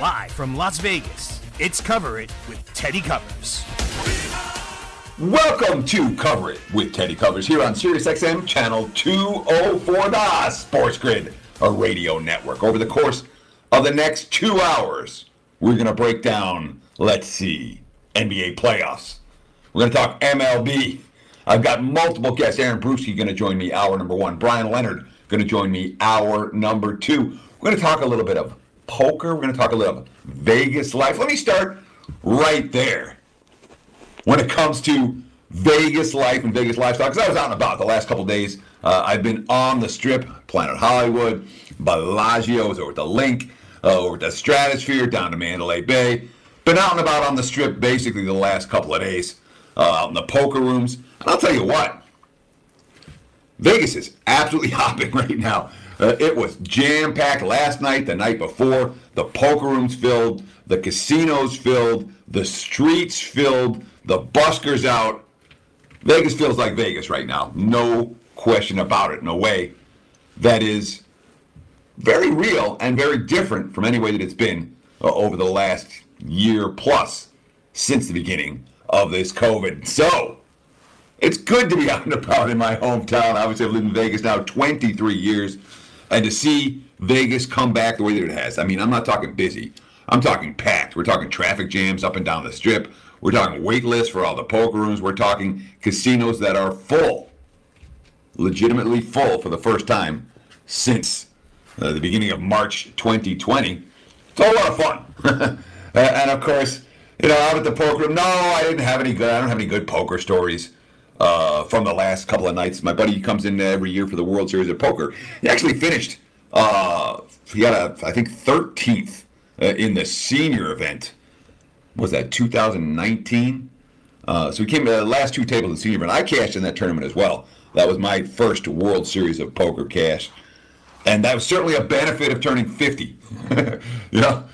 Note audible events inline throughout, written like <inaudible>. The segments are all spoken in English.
Live from Las Vegas, it's Cover It with Teddy Covers. Welcome to Cover It with Teddy Covers here on SiriusXM Channel 204, the Sports Grid, a radio network. Over the course of the next two hours, we're going to break down, let's see, NBA playoffs. We're going to talk MLB. I've got multiple guests. Aaron Bruski going to join me, hour number one. Brian Leonard going to join me, hour number two. We're going to talk a little bit of poker. We're going to talk a little Vegas life. Let me start right there. When it comes to Vegas life and Vegas lifestyle, because I was out and about the last couple days. Uh, I've been on the Strip, Planet Hollywood, Bellagio, was over at the LINQ, uh, over at the Stratosphere, down to Mandalay Bay. Been out and about on the Strip basically the last couple of days, uh, out in the poker rooms. And I'll tell you what, Vegas is absolutely <laughs> hopping right now. Uh, it was jam packed last night, the night before. The poker rooms filled, the casinos filled, the streets filled, the buskers out. Vegas feels like Vegas right now. No question about it. A way that is very real and very different from any way that it's been uh, over the last year plus since the beginning of this COVID. So, it's good to be out and about in my hometown. Obviously, I've lived in Vegas now 23 years and to see Vegas come back the way that it has. I mean, I'm not talking busy. I'm talking packed. We're talking traffic jams up and down the strip. We're talking wait lists for all the poker rooms. We're talking casinos that are full, legitimately full for the first time since uh, the beginning of March 2020. It's a lot of fun. <laughs> and of course, you know, out at the poker room, no, I didn't have any good. I don't have any good poker stories uh, from the last couple of nights. My buddy comes in every year for the World Series of Poker. He actually finished. Uh, he got a, I think, 13th uh, in the senior event. Was that 2019? Uh, so he came to the last two tables the senior event. I cashed in that tournament as well. That was my first World Series of Poker cash, and that was certainly a benefit of turning 50. <laughs> you know,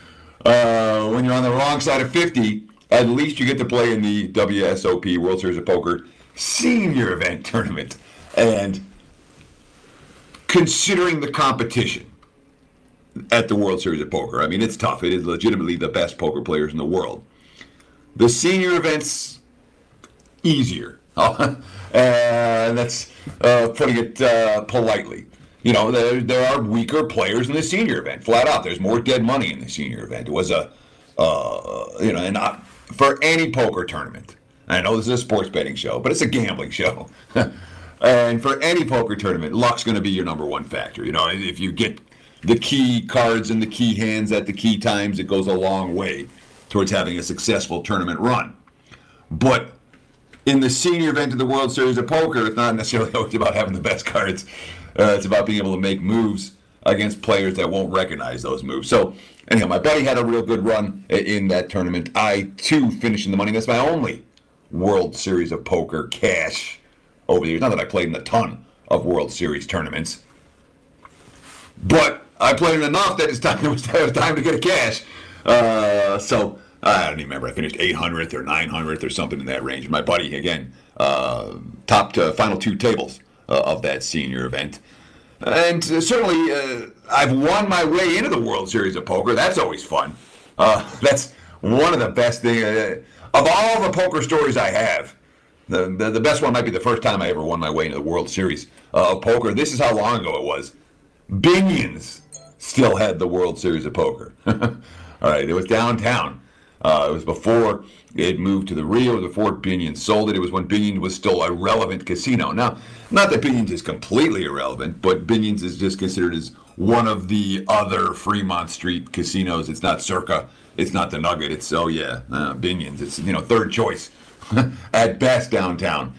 uh, when you're on the wrong side of 50, at least you get to play in the WSOP World Series of Poker senior event tournament. And considering the competition at the World Series of Poker, I mean, it's tough. It is legitimately the best poker players in the world. The senior event's easier. <laughs> and that's uh, putting it uh, politely. You know, there, there are weaker players in the senior event, flat out. There's more dead money in the senior event. It was a, uh, you know, and not for any poker tournament I know this is a sports betting show, but it's a gambling show. <laughs> and for any poker tournament, luck's going to be your number one factor. You know, if you get the key cards and the key hands at the key times, it goes a long way towards having a successful tournament run. But in the senior event of the World Series of Poker, it's not necessarily <laughs> always about having the best cards. Uh, it's about being able to make moves against players that won't recognize those moves. So, anyhow, my buddy had a real good run in that tournament. I, too, finished in the money. That's my only World Series of Poker cash over the years. Not that I played in a ton of World Series tournaments, but I played in enough that it's time, <laughs> it was time to get a cash. Uh, so I don't even remember. I finished 800th or 900th or something in that range. My buddy, again, uh, top to final two tables uh, of that senior event. And uh, certainly, uh, I've won my way into the World Series of Poker. That's always fun. Uh, <laughs> that's one of the best things. Of all the poker stories I have, the, the, the, best one might be the first time I ever won my way into the World Series uh, of Poker. This is how long ago it was. Binion's still had the World Series of Poker. <laughs> All right, it was downtown. Uh, it was before it moved to the Rio, before Binion sold it. It was when Binion was still a relevant casino. Now, not that Binion's is completely irrelevant, but Binion's is just considered as one of the other Fremont Street casinos. It's not Circa it's not the Nugget. It's oh yeah, uh, Binion's. It's you know third choice <laughs> at best downtown.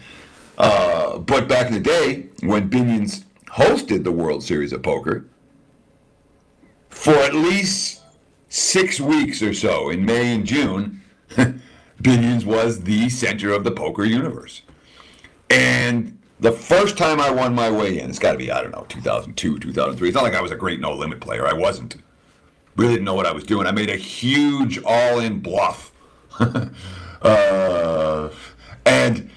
Uh, but back in the day when Binion's hosted the World Series of Poker for at least six weeks or so in May and June. <laughs> Binions was the center of the poker universe. And the first time I won my way in, it's got to be, I don't know, 2002, 2003. It's not like I was a great no limit player. I wasn't. Really didn't know what I was doing. I made a huge all in bluff. <laughs> uh, and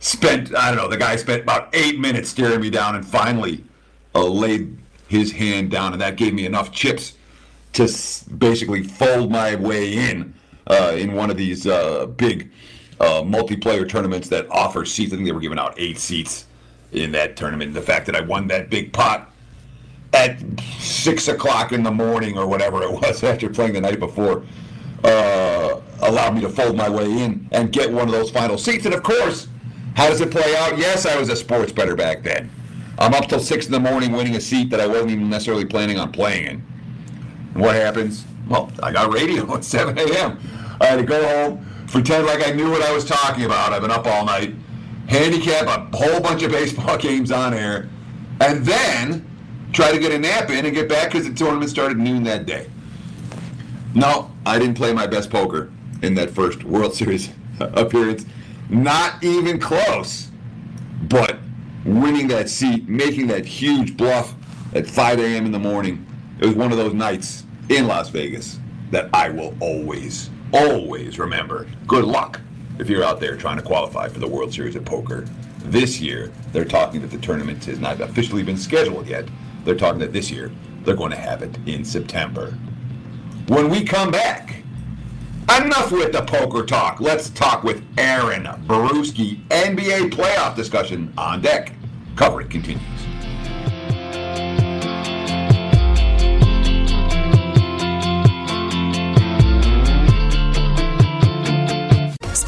spent, I don't know, the guy spent about eight minutes staring me down and finally uh, laid his hand down. And that gave me enough chips to s- basically fold my way in uh, in one of these uh, big uh, multiplayer tournaments that offer seats. I think they were giving out eight seats in that tournament. The fact that I won that big pot at six o'clock in the morning or whatever it was <laughs> after playing the night before uh, allowed me to fold my way in and get one of those final seats. And of course, how does it play out? Yes, I was a sports bettor back then. I'm up till six in the morning winning a seat that I wasn't even necessarily planning on playing in. And what happens? Well, I got radio <laughs> at 7 a.m. I had to go home, pretend like I knew what I was talking about. I've been up all night, handicap a whole bunch of baseball <laughs> games on air, and then try to get a nap in and get back because the tournament started noon that day. No, I didn't play my best poker in that first World <laughs> Series appearance. Not even close. But winning that seat, making that huge bluff at 5 a.m. in the morning, it was one of those nights in Las Vegas that I will always, always remember. Good luck if you're out there trying to qualify for the World Series of Poker. This year, they're talking that the tournament has not officially been scheduled yet. They're talking that this year they're going to have it in September. When we come back, enough with the poker talk. Let's talk with Aaron Bruski. NBA playoff discussion on deck. Cover it continues.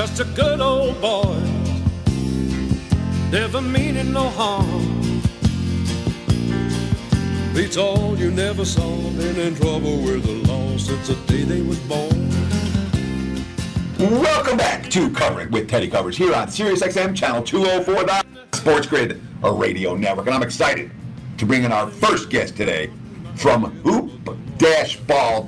Just a good old boy, never meaning no harm. Beats all you never saw, been in trouble with the law since the day they was born. Welcome back to Cover It with Teddy Covers here on SiriusXM Channel 204, the Sports Grid, a radio network. And I'm excited to bring in our first guest today from hoop-ball.com,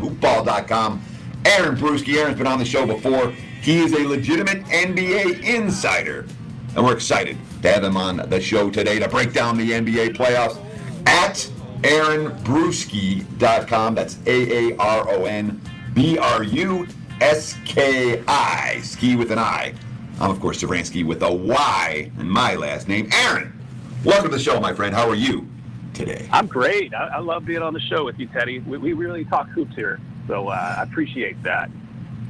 hoopball.com. Aaron Bruski. Aaron's been on the show before. He is a legitimate NBA insider. And we're excited to have him on the show today to break down the NBA playoffs at aaronbruski.com. That's A-A-R-O-N B-R-U-S-K-I. Ski with an I. I'm, of course, Sevransky with a Y in my last name. Aaron, welcome to the show, my friend. How are you today? I'm great. I, I love being on the show with you, Teddy. We, we really talk hoops here, so uh, I appreciate that.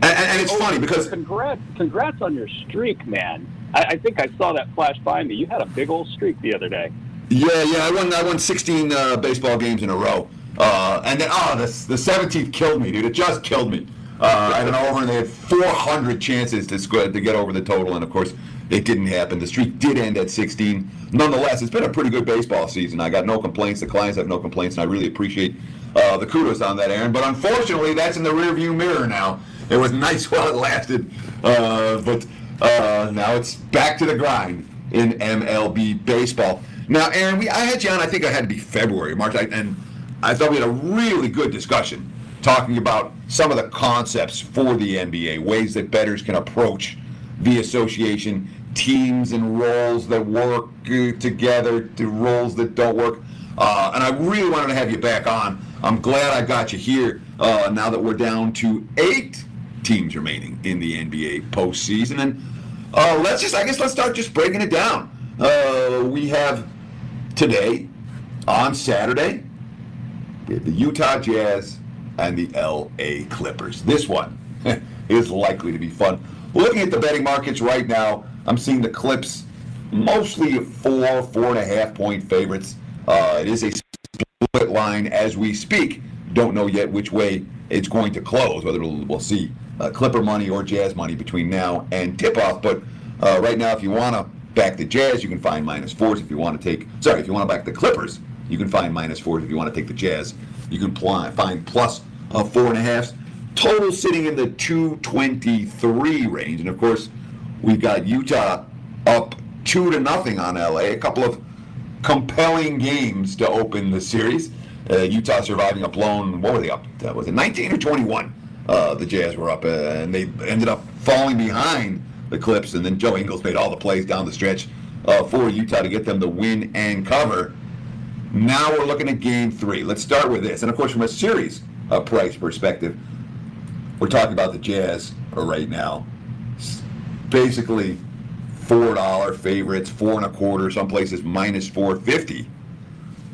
And, and- it's Oh, funny because congrats, congrats on your streak, man. I, I think I saw that flash by me. You had a big old streak the other day. Yeah, yeah, I won. I won 16 uh, baseball games in a row, uh, and then oh, the the 17th killed me, dude. It just killed me. Uh, I went over, and they had 400 chances to to get over the total, and of course, it didn't happen. The streak did end at 16. Nonetheless, it's been a pretty good baseball season. I got no complaints. The clients have no complaints, and I really appreciate uh, the kudos on that, Aaron. But unfortunately, that's in the rearview mirror now. It was nice <laughs> while it lasted, uh, but uh, now it's back to the grind in MLB baseball. Now, Aaron, we, I had you on. I think I had to be February, March, I, and I thought we had a really good discussion talking about some of the concepts for the NBA, ways that bettors can approach the association, teams and roles that work uh, together, to roles that don't work. Uh, and I really wanted to have you back on. I'm glad I got you here uh, now that we're down to eight teams remaining in the NBA postseason. And uh, let's just, I guess, let's start just breaking it down. Uh, we have today, on Saturday, we have the Utah Jazz and the LA Clippers. This one <laughs> is likely to be fun. Looking at the betting markets right now, I'm seeing the Clips mostly four, four and a half point favorites. Uh, it is a split line as we speak. Don't know yet which way it's going to close, whether we'll see uh, Clipper money or Jazz money between now and tip off. But uh, right now, if you want to back the Jazz, you can find minus fours. If you want to take, sorry, if you want to back the Clippers, you can find minus fours. If you want to take the Jazz, you can pl- find plus uh, four and a half. Total sitting in the 223 range. And of course, we've got Utah up two to nothing on LA. A couple of compelling games to open the series. Uh, Utah surviving a blown, what were they up? Uh, was it 19 or 21? Uh, the Jazz were up, uh, and they ended up falling behind the Clips, and then Joe Ingles made all the plays down the stretch uh, for Utah to get them the win and cover. Now we're looking at game three. Let's start with this. And of course, from a series uh, price perspective, we're talking about the Jazz right now. Basically, four dollar favorites, four and a quarter, some places minus four fifty.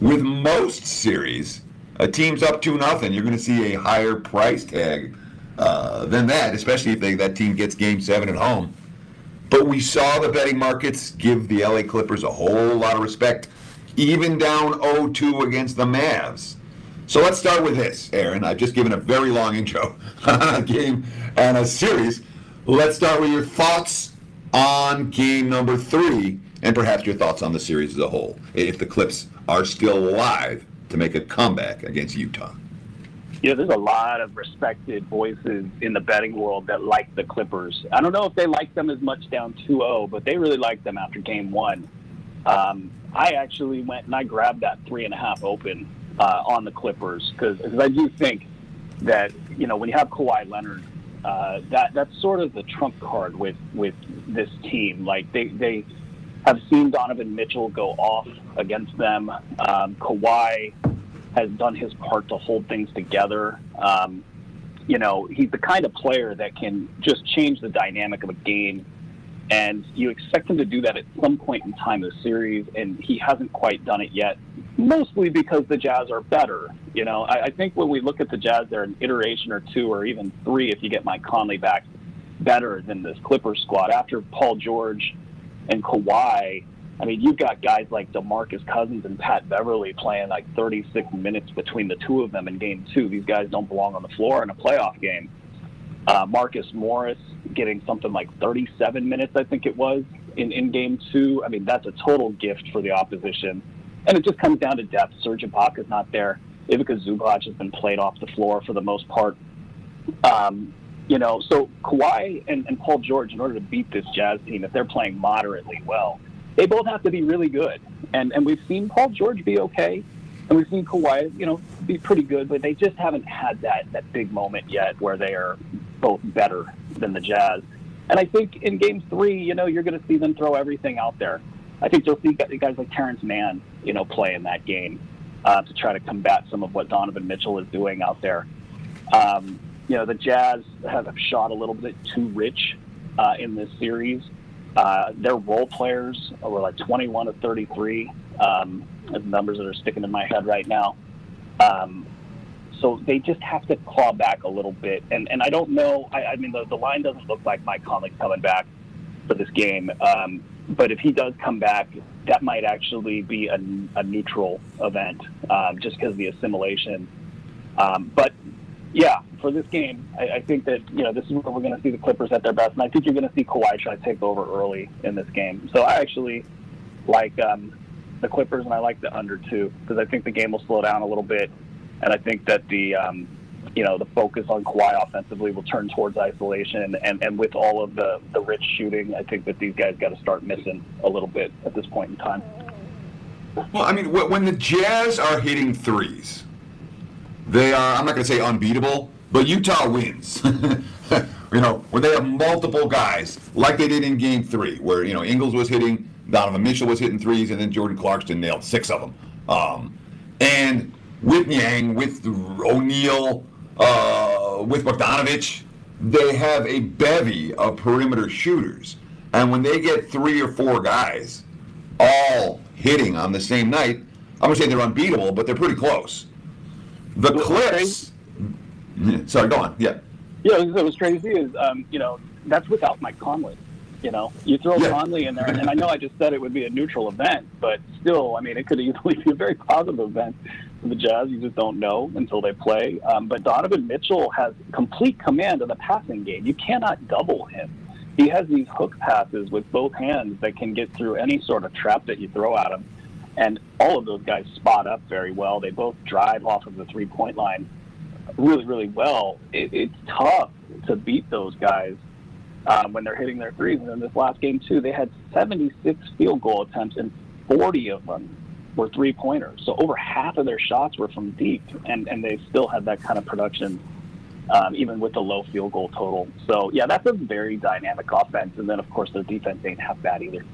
With most series, a team's up two nothing. You're going to see a higher price tag uh, than that, especially if they, that team gets Game Seven at home. But we saw the betting markets give the LA Clippers a whole lot of respect, even down 0-2 against the Mavs. So let's start with this, Aaron. I've just given a very long intro <laughs> on a game and a series. Let's start with your thoughts on game number three and perhaps your thoughts on the series as a whole, if the Clips are still alive to make a comeback against Utah. Yeah, there's a lot of respected voices in the betting world that like the Clippers. I don't know if they like them as much down 2-0, but they really like them after game one. Um, I actually went and I grabbed that three and a half open uh, on the Clippers because I do think that you know when you have Kawhi Leonard, uh, that that's sort of the trump card with with this team. Like they they have seen Donovan Mitchell go off against them. Um, Kawhi has done his part to hold things together. Um, you know, he's the kind of player that can just change the dynamic of a game. And you expect him to do that at some point in time in the series, and he hasn't quite done it yet, mostly because the Jazz are better. You know, I, I think when we look at the Jazz, they're an iteration or two or even three, if you get Mike Conley back, better than this Clippers squad. After Paul George and Kawhi, I mean, you've got guys like DeMarcus Cousins and Pat Beverley playing like 36 minutes between the two of them in game two. These guys don't belong on the floor in a playoff game. Uh, Marcus Morris getting something like 37 minutes, I think it was, in, in game two. I mean, that's a total gift for the opposition. And it just comes down to depth. Serge Ibaka's not there. Ivica Zubac has been played off the floor for the most part. Um, you know, so Kawhi and, and Paul George, in order to beat this Jazz team, if they're playing moderately well, they both have to be really good. And and we've seen Paul George be okay, and we've seen Kawhi, you know, be pretty good, but they just haven't had that that big moment yet where they are both better than the Jazz. And I think in Game Three, you know, you're going to see them throw everything out there. I think you'll see guys like Terance Mann, you know, play in that game uh, to try to combat some of what Donovan Mitchell is doing out there. Um, you know, the Jazz have shot a little bit too rich uh, in this series. Uh, their role players were like 21 to 33, um, the numbers that are sticking in my head right now. Um, so they just have to claw back a little bit. And and I don't know. I, I mean, the, the line doesn't look like Mike Conley's coming back for this game. Um, but if he does come back, that might actually be a, a neutral event, um, just because of the assimilation. Um, but yeah, for this game, I, I, think that you know this is where we're going to see the Clippers at their best, and I think you're going to see Kawhi try to take over early in this game. So I actually like um, the Clippers, and I like the under two because I think the game will slow down a little bit, and I think that the um, you know the focus on Kawhi offensively will turn towards isolation, and and with all of the the rich shooting, I think that these guys got to start missing a little bit at this point in time. Well, I mean, when the Jazz are hitting threes they are, I'm not going to say unbeatable, but Utah wins. <laughs> you know, when they have multiple guys, like they did in game three, where, you know, Ingles was hitting, Donovan Mitchell was hitting threes, and then Jordan Clarkson nailed six of them. Um, and with Niang, with O'Neal, uh, with Bogdanovich, they have a bevy of perimeter shooters. And when they get three or four guys all hitting on the same night, I'm going to say they're unbeatable, but they're pretty close. The Clips, <laughs> Sorry, go on. Yeah. Yeah, what was crazy is, um, you know, that's without Mike Conley. You know, you throw yeah. Conley in there, and I know I just said it would be a neutral event, but still, I mean, it could easily <laughs> be a very positive event for the Jazz. You just don't know until they play. Um, but Donovan Mitchell has complete command of the passing game. You cannot double him. He has these hook passes with both hands that can get through any sort of trap that you throw at him. And all of those guys spot up very well. They both drive off of the three point line really, really well. It, it's tough to beat those guys um, when they're hitting their threes. And in this last game, too, they had 76 field goal attempts, and 40 of them were three pointers. So over half of their shots were from deep, and, and they still had that kind of production. Um, even with the low field goal total. So, yeah, that's a very dynamic offense. And then, of course, their defense ain't half bad either.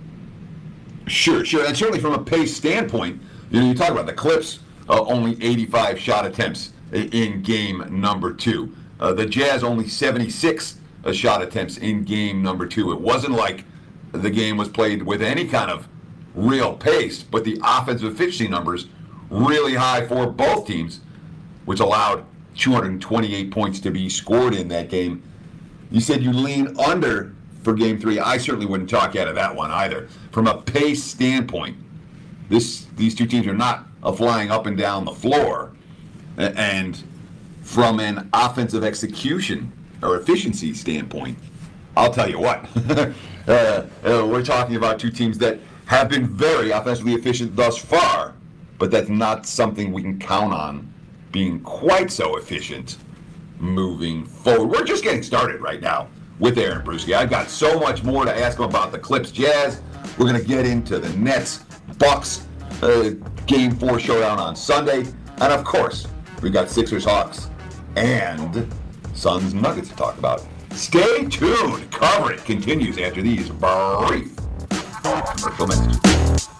Sure, sure. And certainly from a pace standpoint, you know, you talk about the Clips, uh, only 85 shot attempts in game number two. Uh, the Jazz only 76 uh, shot attempts in game number two. It wasn't like the game was played with any kind of real pace, but the offensive efficiency numbers really high for both teams, which allowed 228 points to be scored in that game. You said you lean under for game three. I certainly wouldn't talk out of that one either. From a pace standpoint, this these two teams are not flying up and down the floor. And from an offensive execution or efficiency standpoint, I'll tell you what, <laughs> uh, uh, we're talking about two teams that have been very offensively efficient thus far, but that's not something we can count on being quite so efficient moving forward. We're just getting started right now with Aaron Bruski. I've got so much more to ask him about the Clips Jazz. We're going to get into the Nets Bucks uh, game four showdown on Sunday. And of course, We've got Sixers Hawks and Suns Nuggets to talk about. Stay tuned. Coverage continues after these brief commercial messages.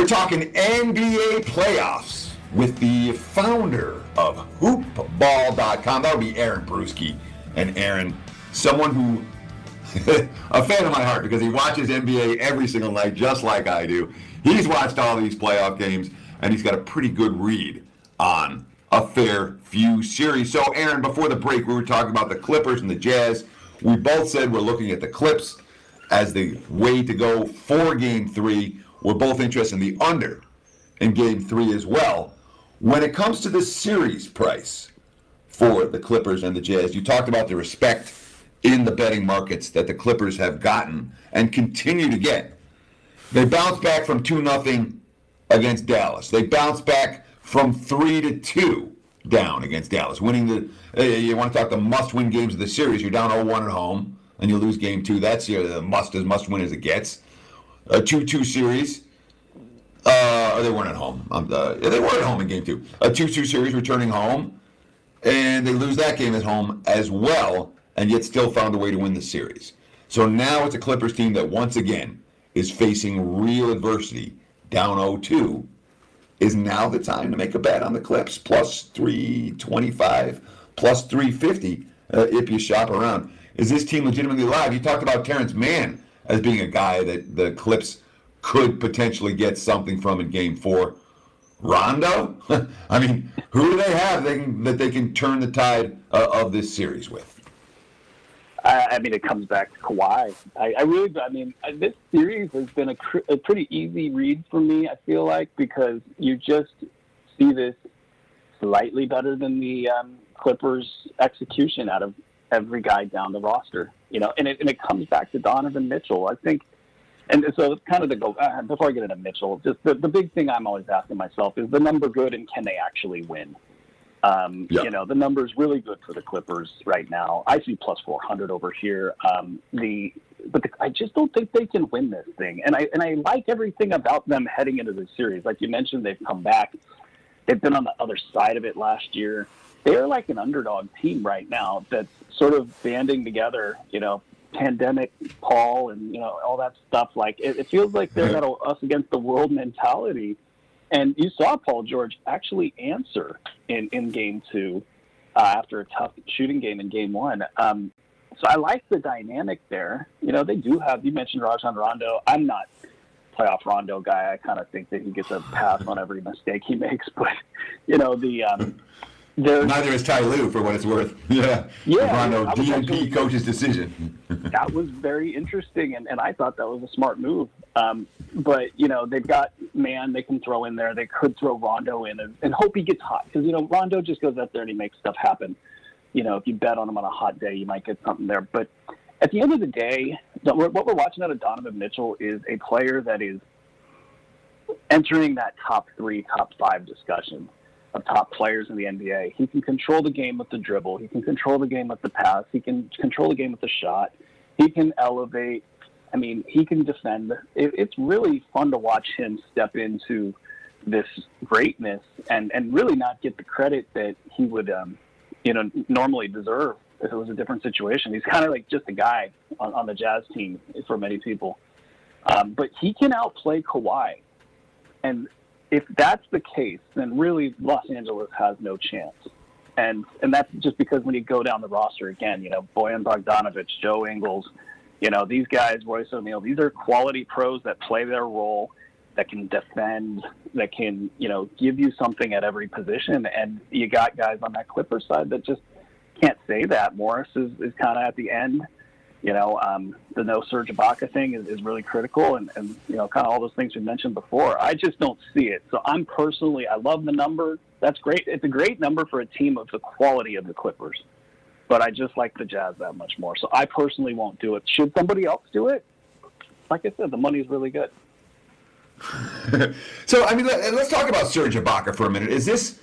We're talking NBA playoffs with the founder of hoopball.com. That would be Aaron Bruski. And Aaron, someone who, <laughs> a fan of my heart because he watches NBA every single night, just like I do. He's watched all these playoff games, and he's got a pretty good read on a fair few series. So, Aaron, before the break, we were talking about the Clippers and the Jazz. We both said we're looking at the Clips as the way to go for game three. We're both interested in the under in game three as well. When it comes to the series price for the Clippers and the Jazz, you talked about the respect in the betting markets that the Clippers have gotten and continue to get. They bounced back from 2 0 against Dallas. They bounced back from 3 to 2 down against Dallas, winning the. Uh, you want to talk the must-win games of the series? You're down 0-1 at home, and you lose game two. That's your the must as must-win as it gets a 2-2 series. Uh, they weren't at home. Um, uh, they were at home in game two. A 2-2 series returning home, and they lose that game at home as well, and yet still found a way to win the series. So now it's a Clippers team that once again is facing real adversity, down 0-2. Is now the time to make a bet on the Clips, plus 325, plus 350 uh, if you shop around. Is this team legitimately alive? You talked about Terance Mann as being a guy that the Clips could potentially get something from in Game Four. Rondo, <laughs> I mean, who do they have they can, that they can turn the tide uh, of this series with? I, I mean, it comes back to Kawhi. I, I really, I mean, this series has been a, a pretty easy read for me. I feel like because you just see this slightly better than the um, Clippers' execution out of every guy down the roster. You know, and it, and it comes back to Donovan Mitchell. I think and so it's kind of the go. Uh, before I get into Mitchell, just the, the big thing I'm always asking myself is the number good and can they actually win? Um, Yeah. You know, the number's really good for the Clippers right now. I see plus 400 over here. Um, the but the, I just don't think they can win this thing. And I and I like everything about them heading into the series. Like you mentioned, they've come back. They've been on the other side of it last year. They're like an underdog team right now that's sort of banding together. You know, pandemic, Paul, and you know all that stuff. Like it, it feels like they're got a us against the world mentality. And you saw Paul George actually answer in, in game two uh, after a tough shooting game in game one. Um, so I like the dynamic there. You know, they do have, you mentioned Rajon Rondo. I'm not playoff Rondo guy. I kind of think that he gets a pass on every mistake he <laughs> makes. But, you know, the, um, there's, Neither is Ty Lue, for what it's worth. <laughs> Yeah. Yeah, Rondo, I was DNP actually- coach's decision. <laughs> that was very interesting, and, and I thought that was a smart move. Um, but you know, they've got man they can throw in there. They could throw Rondo in and, and hope he gets hot because you know Rondo just goes out there and he makes stuff happen. You know, if you bet on him on a hot day, you might get something there. But at the end of the day, the- what we're watching out of Donovan Mitchell is a player that is entering that top three, top five discussion of top players in the NBA. He can control the game with the dribble. He can control the game with the pass. He can control the game with the shot. He can elevate. I mean, he can defend. It, it's really fun to watch him step into this greatness and, and really not get the credit that he would, um, you know, normally deserve if it was a different situation. He's kind of like just a guy on, on the Jazz team for many people. Um, but he can outplay Kawhi. And if that's the case, then really Los Angeles has no chance. And and that's just because when you go down the roster again, you know, Boyan Bogdanovich, Joe Ingles, you know, these guys, Royce O'Neal, these are quality pros that play their role, that can defend, that can, you know, give you something at every position. And you got guys on that Clippers side that just can't say that. Morris is, is kind of at the end. You know, um, the no Serge Ibaka thing is, is really critical, and, and you know, kind of all those things we mentioned before. I just don't see it. So I'm personally, I love the number. That's great. It's a great number for a team of the quality of the Clippers, but I just like the Jazz that much more. So I personally won't do it. Should somebody else do it? Like I said, the money is really good. <laughs> so, I mean, let, let's talk about Serge Ibaka for a minute. Is this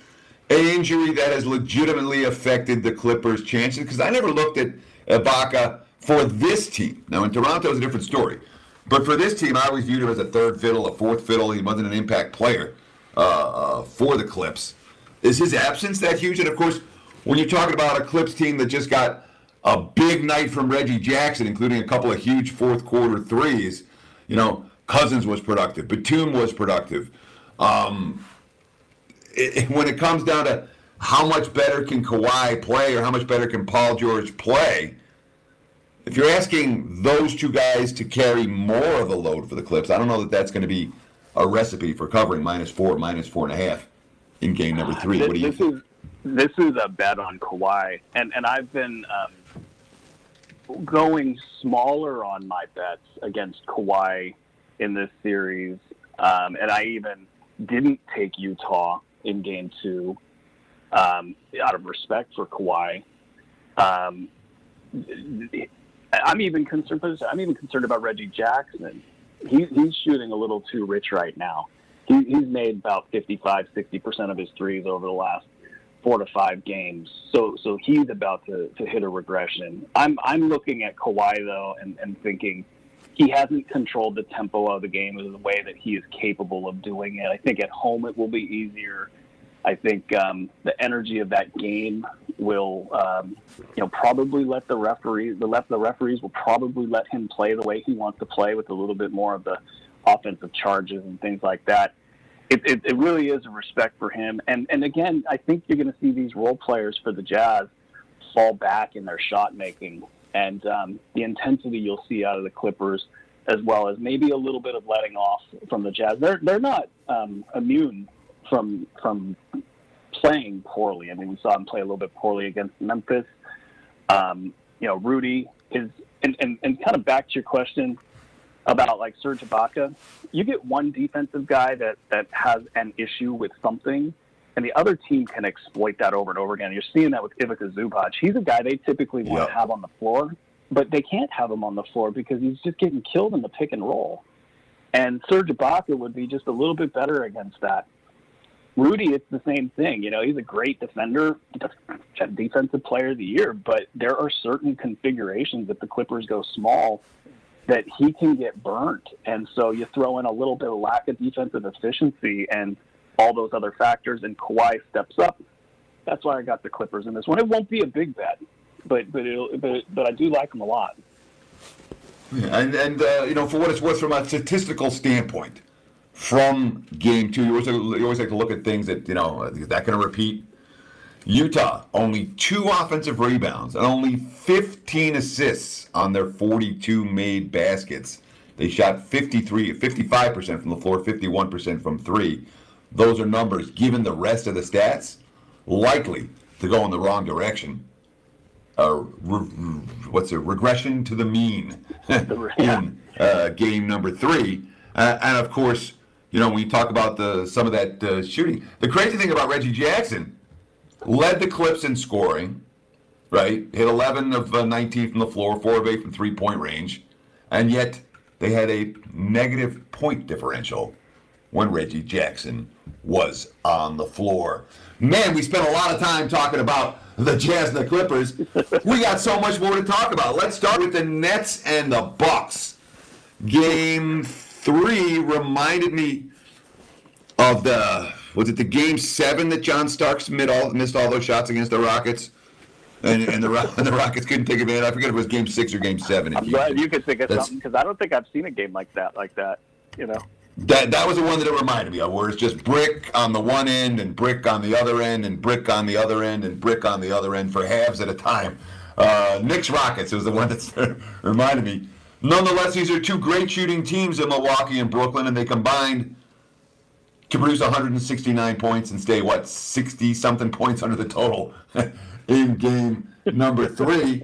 an injury that has legitimately affected the Clippers' chances? Because I never looked at Ibaka for this team. Now, in Toronto, it's a different story. But for this team, I always viewed him as a third fiddle, a fourth fiddle. He wasn't an impact player uh, uh, for the Clips. Is his absence that huge? And of course, when you're talking about a Clips team that just got a big night from Reggie Jackson, including a couple of huge fourth quarter threes, you know, Cousins was productive, Batum was productive. Um, it, when it comes down to how much better can Kawhi play or how much better can Paul George play, if you're asking those two guys to carry more of the load for the Clips, I don't know that that's going to be a recipe for covering minus four, minus four and a half in game number three. This, What do you this think? is this is a bet on Kawhi, and and I've been um, going smaller on my bets against Kawhi in this series, um, and I even didn't take Utah in Game Two um, out of respect for Kawhi. Um, I'm even concerned. I'm even concerned about Reggie Jackson. He, he's shooting a little too rich right now. He, he's made about 55, 60 percent of his threes over the last four to five games. So, so he's about to, to hit a regression. I'm, I'm looking at Kawhi though, and, and thinking he hasn't controlled the tempo of the game in the way that he is capable of doing it. I think at home it will be easier. I think um, the energy of that game will, um, you know, probably let the referees, the left, the referees will probably let him play the way he wants to play with a little bit more of the offensive charges and things like that. It, it, it really is a respect for him, and and again, I think you're going to see these role players for the Jazz fall back in their shot making, and um, the intensity you'll see out of the Clippers, as well as maybe a little bit of letting off from the Jazz. They're they're not um, immune from from playing poorly. I mean, we saw him play a little bit poorly against Memphis. Um, you know, Rudy is, and, and, and kind of back to your question about like Serge Ibaka, you get one defensive guy that, that has an issue with something, and the other team can exploit that over and over again. You're seeing that with Ivica Zubac. He's a guy they typically want Yeah. to have on the floor, but they can't have him on the floor because he's just getting killed in the pick and roll. And Serge Ibaka would be just a little bit better against that. Rudy, it's the same thing. You know, he's a great defender, defensive player of the year, but there are certain configurations if the Clippers go small that he can get burnt. And so you throw in a little bit of lack of defensive efficiency and all those other factors, and Kawhi steps up. That's why I got the Clippers in this one. It won't be a big bet, but but it'll, but but I do like them a lot. And and uh, you know, for what it's worth, from a statistical standpoint, from game two, you always, you always like to look at things that you know is that going to repeat. Utah only two offensive rebounds and only 15 assists on their 42 made baskets. They shot 53, 55% from the floor, 51% from three. Those are numbers, given the rest of the stats, likely to go in the wrong direction. Uh, re- what's it? Regression to the mean <laughs> <laughs> in uh, game number three. Uh, and of course, you know, when you talk about the some of that uh, shooting, the crazy thing about Reggie Jackson led the Clips in scoring, right? Hit 11 of uh, 19 from the floor, 4 of 8 from three point range, and yet they had a negative point differential when Reggie Jackson was on the floor. Man, we spent a lot of time talking about the Jazz and the Clippers. we got so much more to talk about. Let's start with the Nets and the Bucks. Game three reminded me of the was it the game seven that John Starks missed all, missed all those shots against the Rockets, and, and the <laughs> and the Rockets couldn't take advantage. I forget if it was game six or game seven. I'm glad you could think of something because I don't think I've seen a game like that. Like that, you know. That that was the one that it reminded me of, where it's just brick on the one end and brick on the other end and brick on the other end and brick on the other end for halves at a time. Uh, Knicks Rockets was the one that <laughs> reminded me. Nonetheless, these are two great shooting teams in Milwaukee and Brooklyn, and they combined to produce 169 points and stay what 60 something points under the total <laughs> in game number three.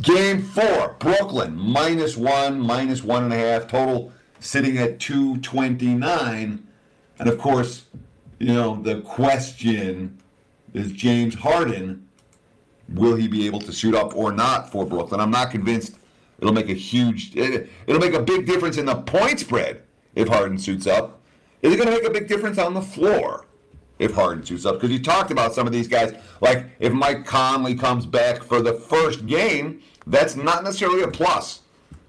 game four, Brooklyn minus one, minus one and a half total sitting at 229. And of course, you know, the question is James Harden, will he be able to shoot up or not for Brooklyn? I'm not convinced it'll make a huge, it, will make a big difference in the point spread if Harden suits up. Is it going to make a big difference on the floor if Harden suits up? Because you talked about some of these guys, like if Mike Conley comes back for the first game, that's not necessarily a plus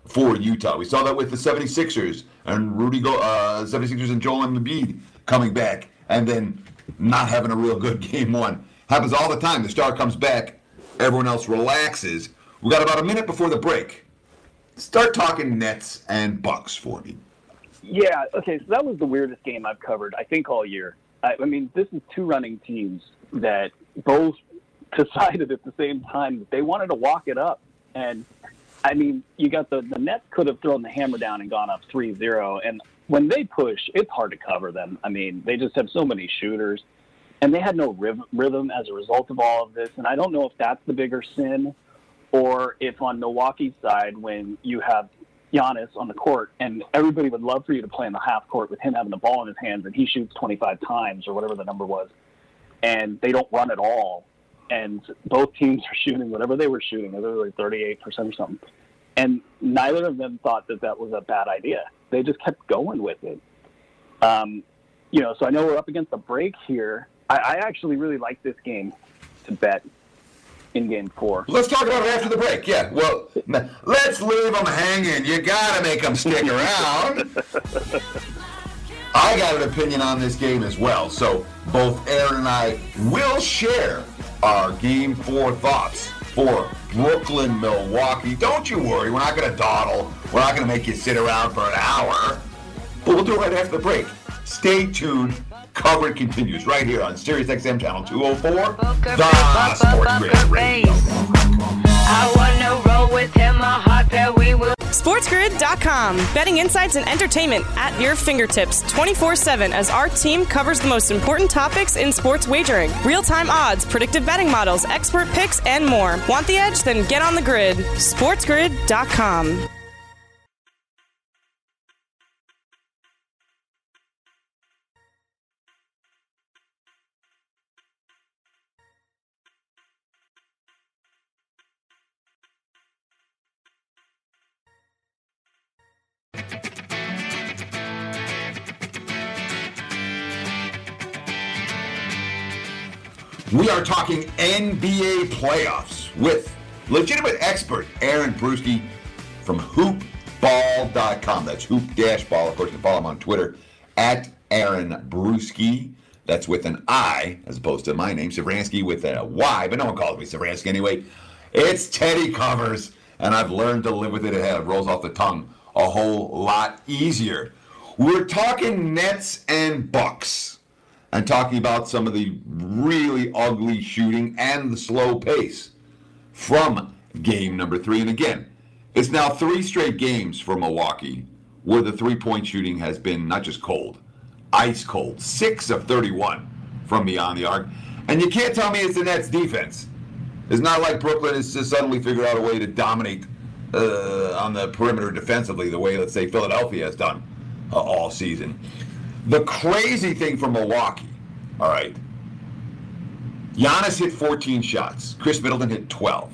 for Utah. We saw that with the 76ers and Rudy Go uh, 76ers and Joel Embiid coming back and then not having a real good <laughs> game one. Happens all the time. The star comes back, everyone else relaxes. We got about a minute before the break. Start talking Nets and Bucks for me. Yeah, okay, so that was the weirdest game I've covered, I think, all year. I, I mean, this is two running teams that both decided at the same time that they wanted to walk it up. And I mean, you got the the Nets could have thrown the hammer down and gone up 3-0 and when they push, it's hard to cover them. I mean, they just have so many shooters and they had no rhythm as a result of all of this and I don't know if that's the bigger sin or if on Milwaukee's side when you have Giannis on the court and everybody would love for you to play in the half court with him having the ball in his hands and he shoots 25 times or whatever the number was and they don't run at all and both teams are <laughs> shooting whatever they were shooting, they were like 38% or something. And neither of them thought that that was a bad idea. They just kept going with it. Um, you know, so I know we're up against the break here. I, I actually really like this game to bet in game four. Let's talk about it after the break. Yeah, well, let's leave them hanging. You got to make them stick around. I got an opinion on this game as well, so both Aaron and I will share our game four thoughts for Brooklyn, Milwaukee. Don't you worry, we're not going to dawdle. We're not going to make you sit around for an hour. But we'll do it right after the break. Stay tuned. Coverage continues right here on Sirius XM Channel 204, the Sports Grid Radio. I want to roll with him, a hot pair we will. SportsGrid.com. Betting insights and entertainment at your fingertips 24 7 as our team covers the most important topics in sports wagering real time odds, predictive betting models, expert picks, and more. Want the edge? Then get on the grid. SportsGrid.com. We are talking NBA playoffs with legitimate expert Aaron Bruski from hoopball.com. That's hoop dash ball. Of course, you can follow him on Twitter at Aaron Bruski. That's with an I as opposed to my name, Sevransky, with a Y, but no one calls me Sevransky anyway. It's Teddy Covers, and I've learned to live with it. It rolls off the tongue a whole lot easier. We're talking Nets and Bucks and talking about some of the really ugly shooting and the slow pace from game number three. And again, it's now three straight games for Milwaukee where the three point shooting has been not just cold, ice cold. Six of 31 from beyond the arc. And you can't tell me it's the Nets defense. It's not like Brooklyn has just suddenly figured out a way to dominate uh, on the perimeter defensively the way, let's say, Philadelphia has done uh, all season. The crazy thing for Milwaukee, all right, Giannis hit 14 shots. Khris Middleton hit 12.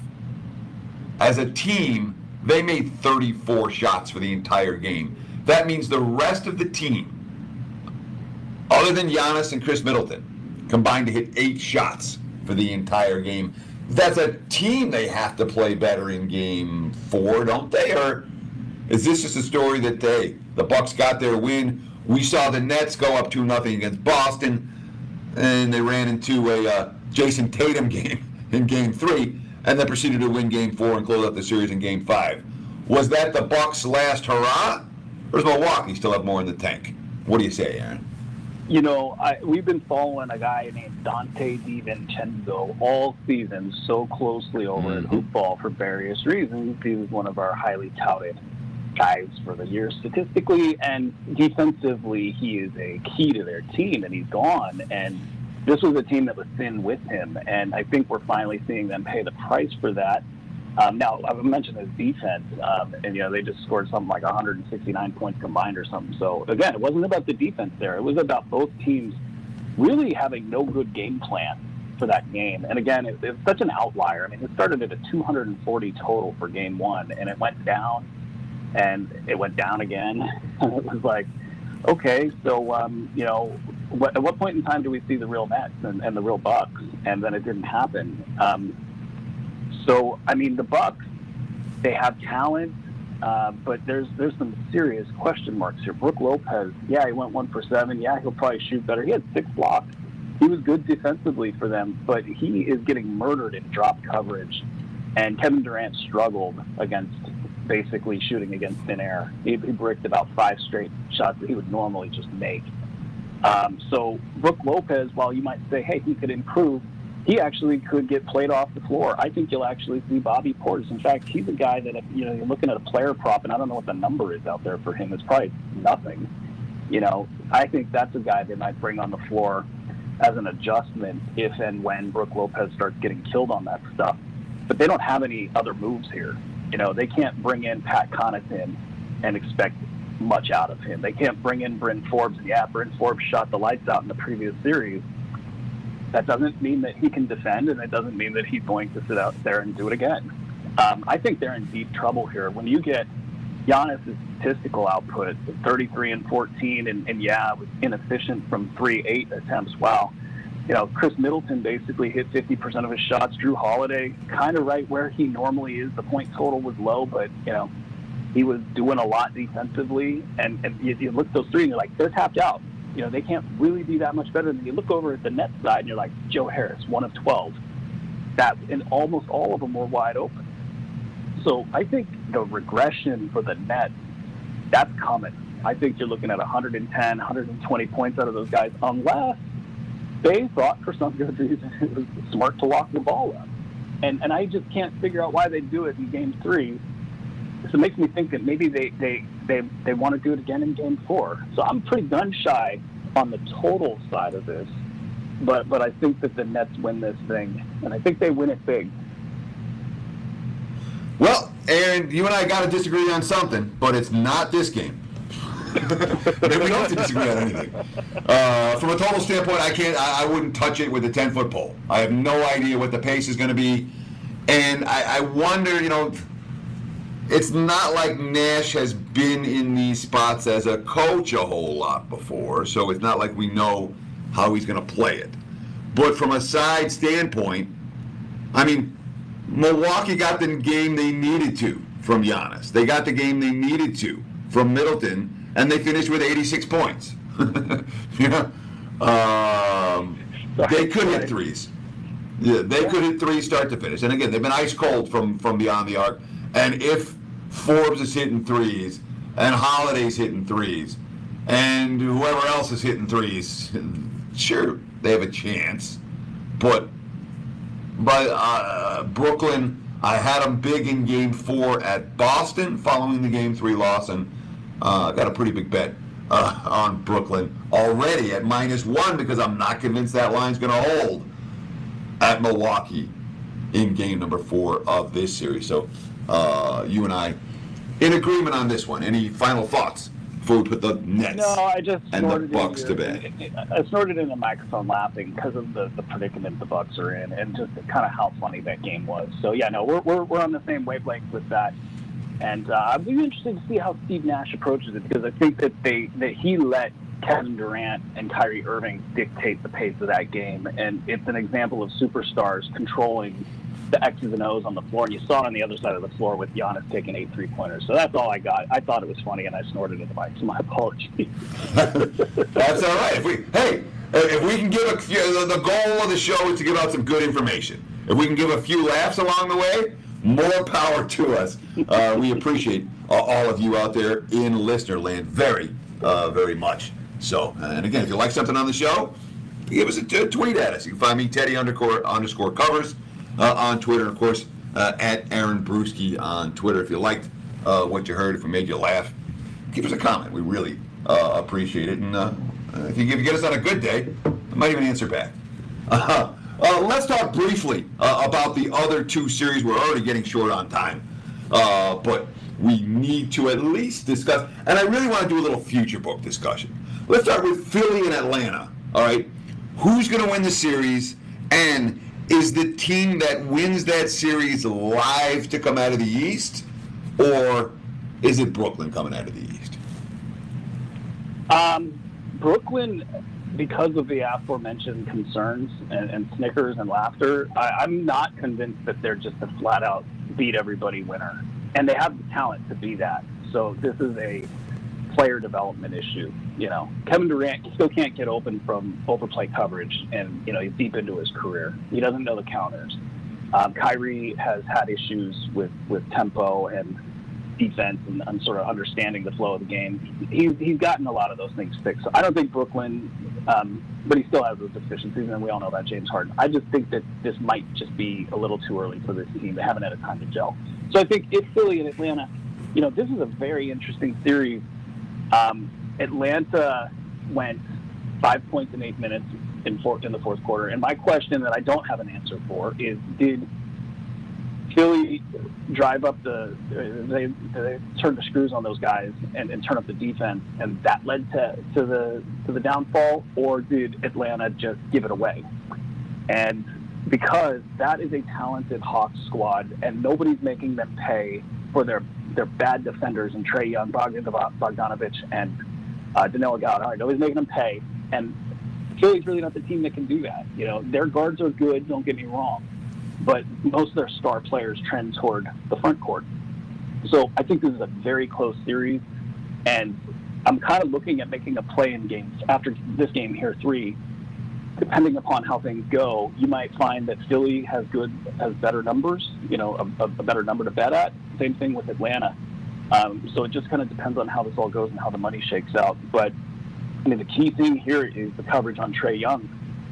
As a team, they made 34 shots for the entire game. That means the rest of the team, other than Giannis and Khris Middleton, combined to hit eight shots for the entire game. That's a team they have to play better in game four, don't they? Or is this just a story that they the Bucks got their win? We saw the Nets go up two nothing against Boston, and they ran into a uh, Jayson Tatum game <laughs> in Game Three, and then proceeded to win Game Four and close out the series in Game Five. Was that the Bucks' last hurrah, or does Milwaukee still have more in the tank? What do you say, Aaron? You know, I, we've been following a guy named Donte DiVincenzo all season so closely over mm-hmm. at Hoopball for various reasons. He was one of our highly touted for the year statistically, and defensively, he is a key to their team, and he's gone. And this was a team that was thin with him, and I think we're finally seeing them pay the price for that. Um, now, I've mentioned his defense, um, and you know they just scored something like 169 points combined or something. So again, it wasn't about the defense there; it was about both teams really having no good game plan for that game. And again, it, it's such an outlier. I mean, it started at a 240 total for game one, and it went down, and it went down again. and <laughs> it was like, okay, so um, you know, what, at what point in time do we see the real Nets and, and the real Bucks? And then it didn't happen. Um, so I mean, the Bucks, they have talent, uh, but there's there's some serious question marks here. Brook Lopez, yeah, he went one for seven. Yeah, he'll probably shoot better. He had six blocks. He was good defensively for them, but he is getting murdered in drop coverage. And Kevin Durant struggled against basically shooting against thin air. He, he bricked about five straight shots that he would normally just make. Um, so Brook Lopez, while you might say, hey, he could improve, he actually could get played off the floor. I think you'll actually see Bobby Portis. In fact, he's a guy that if you know you're looking at a player prop, and I don't know what the number is out there for him. It's probably nothing. You know, I think that's a guy they might bring on the floor as an adjustment if and when Brook Lopez starts getting killed on that stuff. But they don't have any other moves here. You know, they can't bring in Pat Connaughton and expect much out of him. They can't bring in Bryn Forbes. And yeah, Bryn Forbes shot the lights out in the previous series that doesn't mean that he can defend, and it doesn't mean that he's going to sit out there and do it again. Um, I think they're in deep trouble here. When you get Giannis' statistical output, 33 and 14, and, and yeah, was inefficient from three, eight attempts. Wow. You know, Khris Middleton basically hit 50% of his shots. Jrue Holiday, kind of right where he normally is. The point total was low, but, you know, he was doing a lot defensively. And, and you, you look at those three and you're like, they're tapped out you know, they can't really be that much better than you look over at the net side and you're like, Joe Harris, one of 12. That, and almost all of them were wide open. So I think the regression for the net, that's coming. I think you're looking at 110, 120 points out of those guys, unless they thought for some good reason it was smart to lock the ball up. And, and I just can't figure out why they do it in game three. So it makes me think that maybe they, they they they want to do it again in Game Four. So I'm pretty gun shy on the total side of this, but but I think that the Nets win this thing, and I think they win it big. Well, Aaron, you and I got to disagree on something, but it's not this game. We don't have to disagree on anything. Uh, from a total standpoint, I can't. I, I wouldn't touch it with a ten foot pole. I have no idea what the pace is going to be, and I, I wonder. You know it's not like Nash has been in these spots as a coach a whole lot before, so it's not like we know how he's going to play it. But from a side standpoint, I mean, Milwaukee got the game they needed to from Giannis. They got the game they needed to from Middleton, and they finished with 86 points. <laughs> yeah. Um, they could hit threes. Yeah, they could hit three start to finish. And again, they've been ice cold from from beyond the arc. And if Forbes is hitting threes and Holiday's hitting threes and whoever else is hitting threes, <laughs> sure they have a chance. But but uh, Brooklyn, I had them big in Game Four at Boston, following the Game Three loss, and uh, got a pretty big bet uh, on Brooklyn already at minus one because I'm not convinced that line's going to hold at Milwaukee in game number four of this series. So uh, you and I in agreement on this one. Any final thoughts before we put the Nets No, I just and the Bucks to bed? I snorted in the microphone laughing because of the, the predicament the Bucks are in, and just kind of how funny that game was. So yeah, no, we're we're, we're on the same wavelength with that, and uh, I'm really interested to see how Steve Nash approaches it because I think that they that he let Kevin Durant and Kyrie Irving dictate the pace of that game, and it's an example of superstars controlling the X's and O's on the floor. And you saw it on the other side of the floor with Giannis taking eight three pointers. So that's all I got. I thought it was funny, and I snorted in the mic. So my apologies. <laughs> That's all right. If we, hey, if we can give a the goal of the show is to give out some good information. If we can give a few laughs along the way, more power to us. Uh, we appreciate uh, all of you out there in listener land very, uh, very much. So, and again, if you like something on the show, give us a t- tweet at us. You can find me Teddy underscore underscore covers uh, on Twitter, of course uh, at Aaron Bruski on Twitter. If you liked uh, what you heard, if it made you laugh, give us a comment. We really uh, appreciate it. And uh, if you, get us on a good day, I might even answer back. <laughs> Uh, uh, let's talk briefly uh, about the other two series. We're already getting short on time, uh, but we need to at least discuss. And I really want to do a little future book discussion. Let's start with Philly and Atlanta. All right, who's going to win the series, and is the team that wins that series live to come out of the East, or is it Brooklyn coming out of the East? Um, Brooklyn, because of the aforementioned concerns and, and snickers and laughter, I, I'm not convinced that they're just a flat out beat everybody winner. And they have the talent to be that. So this is a player development issue. You know, Kevin Durant still can't get open from overplay coverage, and you know he's deep into his career. He doesn't know the counters. Um, Kyrie has had issues with with tempo and defense and, and sort of understanding the flow of the game. He's he's gotten a lot of those things fixed. So I don't think Brooklyn, um, but he still has those deficiencies, and we all know about James Harden. I just think that this might just be a little too early for this team. They haven't had a time to gel. So I think if Philly and Atlanta, you know, this is a very interesting series. Um, Atlanta went five points in eight minutes in, four, in the fourth quarter, and my question that I don't have an answer for is: Did drive up the they, they turn the screws on those guys and, and turn up the defense, and that led to, to the to the downfall, or did Atlanta just give it away? And because that is a talented Hawks squad, and nobody's making them pay for their their bad defenders and Trae Young, Bogdan Bogdanovich, and uh, Danilo Gallinari. Nobody's making them pay, and Philly's really not the team that can do that. You know, their guards are good. Don't get me wrong, but most of their star players trend toward the front court. So I think this is a very close series, and I'm kind of looking at making a play in games after this game here three. Depending upon how things go, you might find that Philly has good, has better numbers. You know, a, a better number to bet at. Same thing with Atlanta. Um, so it just kind of depends on how this all goes and how the money shakes out. But I mean, the key thing here is the coverage on Trae Young.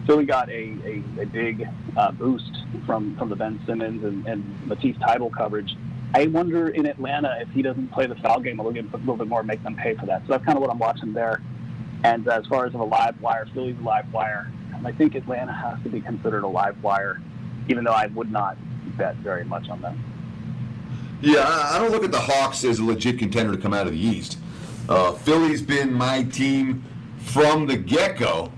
Philly got a, a, a big uh, boost from, from the Ben Simmons and, and Matisse Thybulle coverage. I wonder in Atlanta if he doesn't play the foul game a little bit, a little bit more, make them pay for that. So that's kind of what I'm watching there. And as far as a live wire, Philly's a live wire. And I think Atlanta has to be considered a live wire, even though I would not bet very much on them. Yeah, I don't look at the Hawks as a legit contender to come out of the East. Uh, Philly's been my team from the get-go,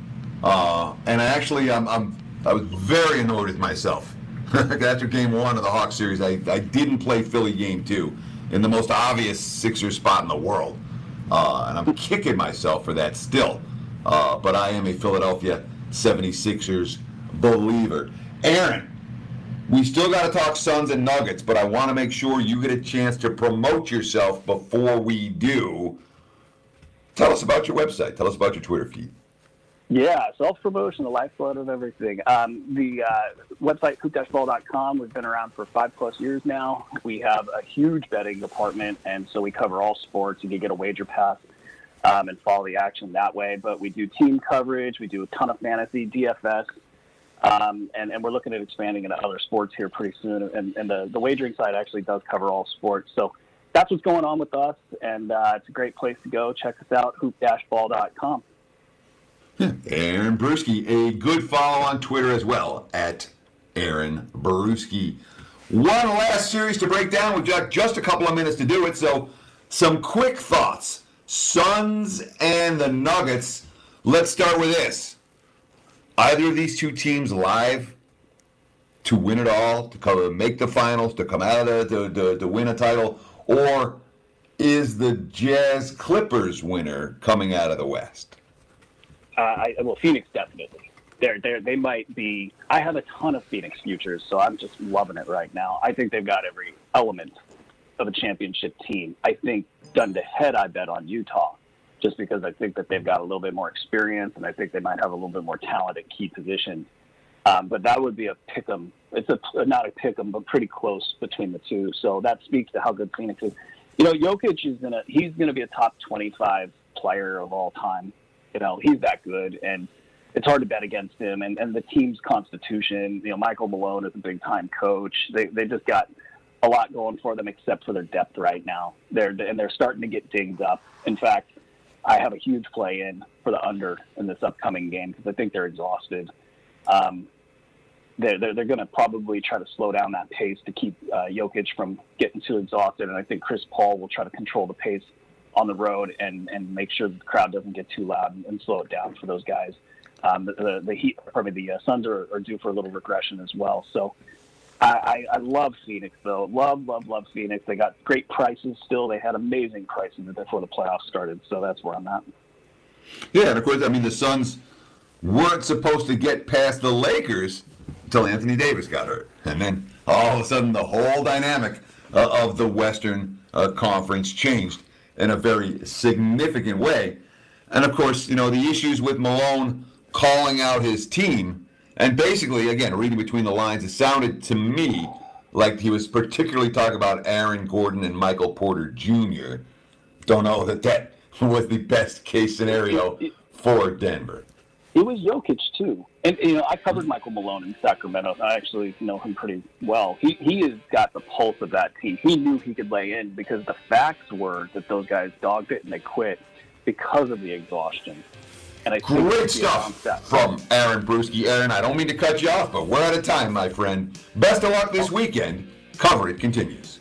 uh, and I actually I'm, I'm I was very annoyed with myself <laughs> after Game One of the Hawks series. I, I didn't play Philly Game Two in the most obvious Sixers spot in the world, uh, and I'm kicking myself for that still. Uh, but I am a Philadelphia 76ers believer. Aaron, we still got to talk Suns and Nuggets, but I want to make sure you get a chance to promote yourself before we do. Tell us about your website. Tell us about your Twitter feed. Yeah, self promotion, the lifeblood of everything. Um, the uh, website hoop-ball.com. We've been around for five plus years now. We have a huge betting department, and so we cover all sports. You can get a wager pass um, and follow the action that way. But we do team coverage. We do a ton of fantasy, DFS, um, and, and we're looking at expanding into other sports here pretty soon. And, and the, the wagering side actually does cover all sports. So that's what's going on with us, and uh, it's a great place to go. Check us out, hoop-ball.com. Aaron Bruski, a good follow on Twitter as well at Aaron Bruski. One last series to break down. We've got just a couple of minutes to do it, so some quick thoughts. Suns and the Nuggets. Let's start with this. Either of these two teams live to win it all, to come, make the finals, to come out of the, to, to, to win a title, or is the Jazz Clippers winner coming out of the West? Uh, I, well, Phoenix definitely. They're, they're, they might be. I have a ton of Phoenix futures, so I'm just loving it right now. I think they've got every element of a championship team. I think done to head, I bet on Utah, just because I think that they've got a little bit more experience, and I think they might have a little bit more talent at key positions. Um, but that would be a pick 'em. It's a not a pick 'em, but pretty close between the two. So that speaks to how good Phoenix is. You know, Jokic is gonna he's gonna be a top 25 player of all time. You know, he's that good, and it's hard to bet against him. And, and the team's constitution, you know, Michael Malone is a big time coach. They they just got a lot going for them, except for their depth right now. They're and they're starting to get dinged up. In fact, I have a huge play in for the under in this upcoming game because I think they're exhausted. Um, they're they're, they're going to probably try to slow down that pace to keep uh, Jokic from getting too exhausted, and I think Chris Paul will try to control the pace on the road and and make sure the crowd doesn't get too loud and, and slow it down for those guys. Um, the, the, Heat, probably the uh, Suns are, are due for a little regression as well. So I, I, I love Phoenix though. Love, love, love Phoenix. They got great prices still. They had amazing prices before the playoffs started. So that's where I'm at. Yeah, and of course, I mean the Suns weren't supposed to get past the Lakers until Anthony Davis got hurt, and then all of a sudden the whole dynamic uh, of the Western uh, Conference changed in a very significant way. And of course, you know the issues with Malone calling out his team, and basically, again, reading between the lines, it sounded to me like he was particularly talking about Aaron Gordon and Michael Porter Jr. Don't know that that <laughs> was the best case scenario for Denver. It was Jokic too, and you know I covered Michael Malone in Sacramento. I actually know him pretty well. He he has got the pulse of that team. He knew he could lay in because the facts were that those guys dogged it and they quit because of the exhaustion. And I Great stuff from Aaron Bruski. Aaron, I don't mean to cut you off, but we're out of time, my friend. Best of luck this oh. weekend. Cover it continues.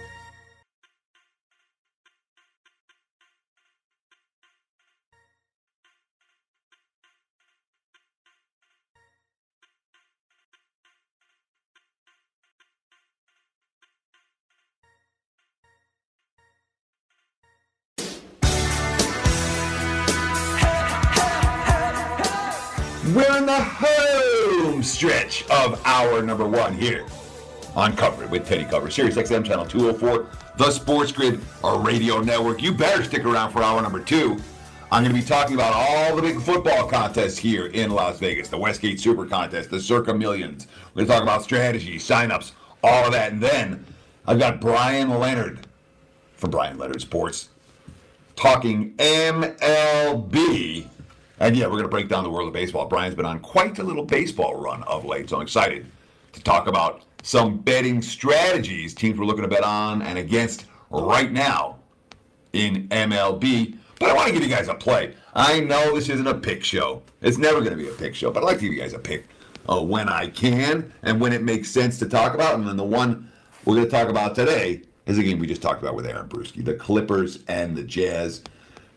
We're in the home stretch of our number one here on Cover It with Teddy Cover, Sirius XM Channel 204, the Sports Grid, our radio network. You better stick around for hour number two. I'm going to be talking about all the big football contests here in Las Vegas, the Westgate Super Contest, the Circa Millions. We're going to talk about strategy, signups, all of that. And then I've got Brian Leonard from Brian Leonard Sports talking MLB and yeah, we're going to break down the world of baseball. Brian's been on quite a little baseball run of late, so I'm excited to talk about some betting strategies teams we're looking to bet on and against right now in MLB. But I want to give you guys a play. I know this isn't a pick show. It's never going to be a pick show, but I'd like to give you guys a pick uh, when I can and when it makes sense to talk about. And then the one we're going to talk about today is a game we just talked about with Aaron Bruski. The Clippers and the Jazz.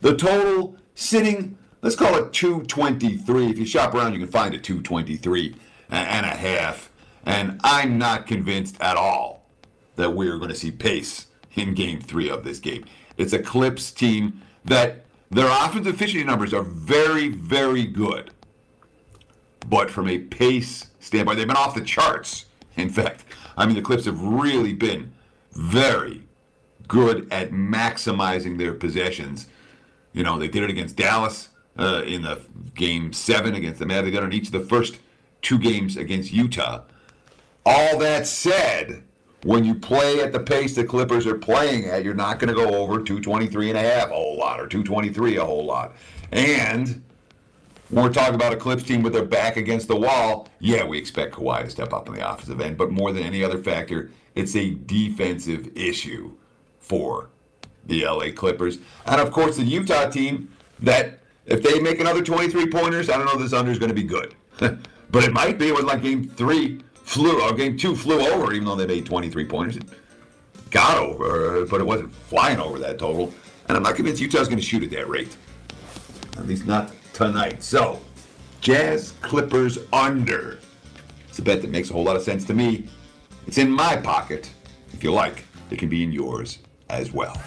The total sitting, let's call it 223. If you shop around, you can find a 223 and a half. And I'm not convinced at all that we're going to see pace in game three of this game. It's a Clips team that their offensive efficiency numbers are very, very good. But from a pace standpoint, they've been off the charts. In fact, I mean, the Clips have really been very good at maximizing their possessions. You know, they did it against Dallas uh, in the game seven against the Mavericks. They done it in each of the first two games against Utah. All that said, when you play at the pace the Clippers are playing at, you're not going to go over 223 and a half a whole lot or 223 a whole lot. And when we're talking about a Clips team with their back against the wall, yeah, we expect Kawhi to step up on the offensive end, but more than any other factor, it's a defensive issue for the LA Clippers. And of course, the Utah team that if they make another 23 pointers, I don't know if this under is going to be good. <laughs> but it might be. It was like game three flew, or game two flew over, even though they made 23 pointers. It got over, but it wasn't flying over that total. And I'm not convinced Utah's going to shoot at that rate. At least not tonight. So, Jazz Clippers under. It's a bet that makes a whole lot of sense to me. It's in my pocket. If you like, it can be in yours as well.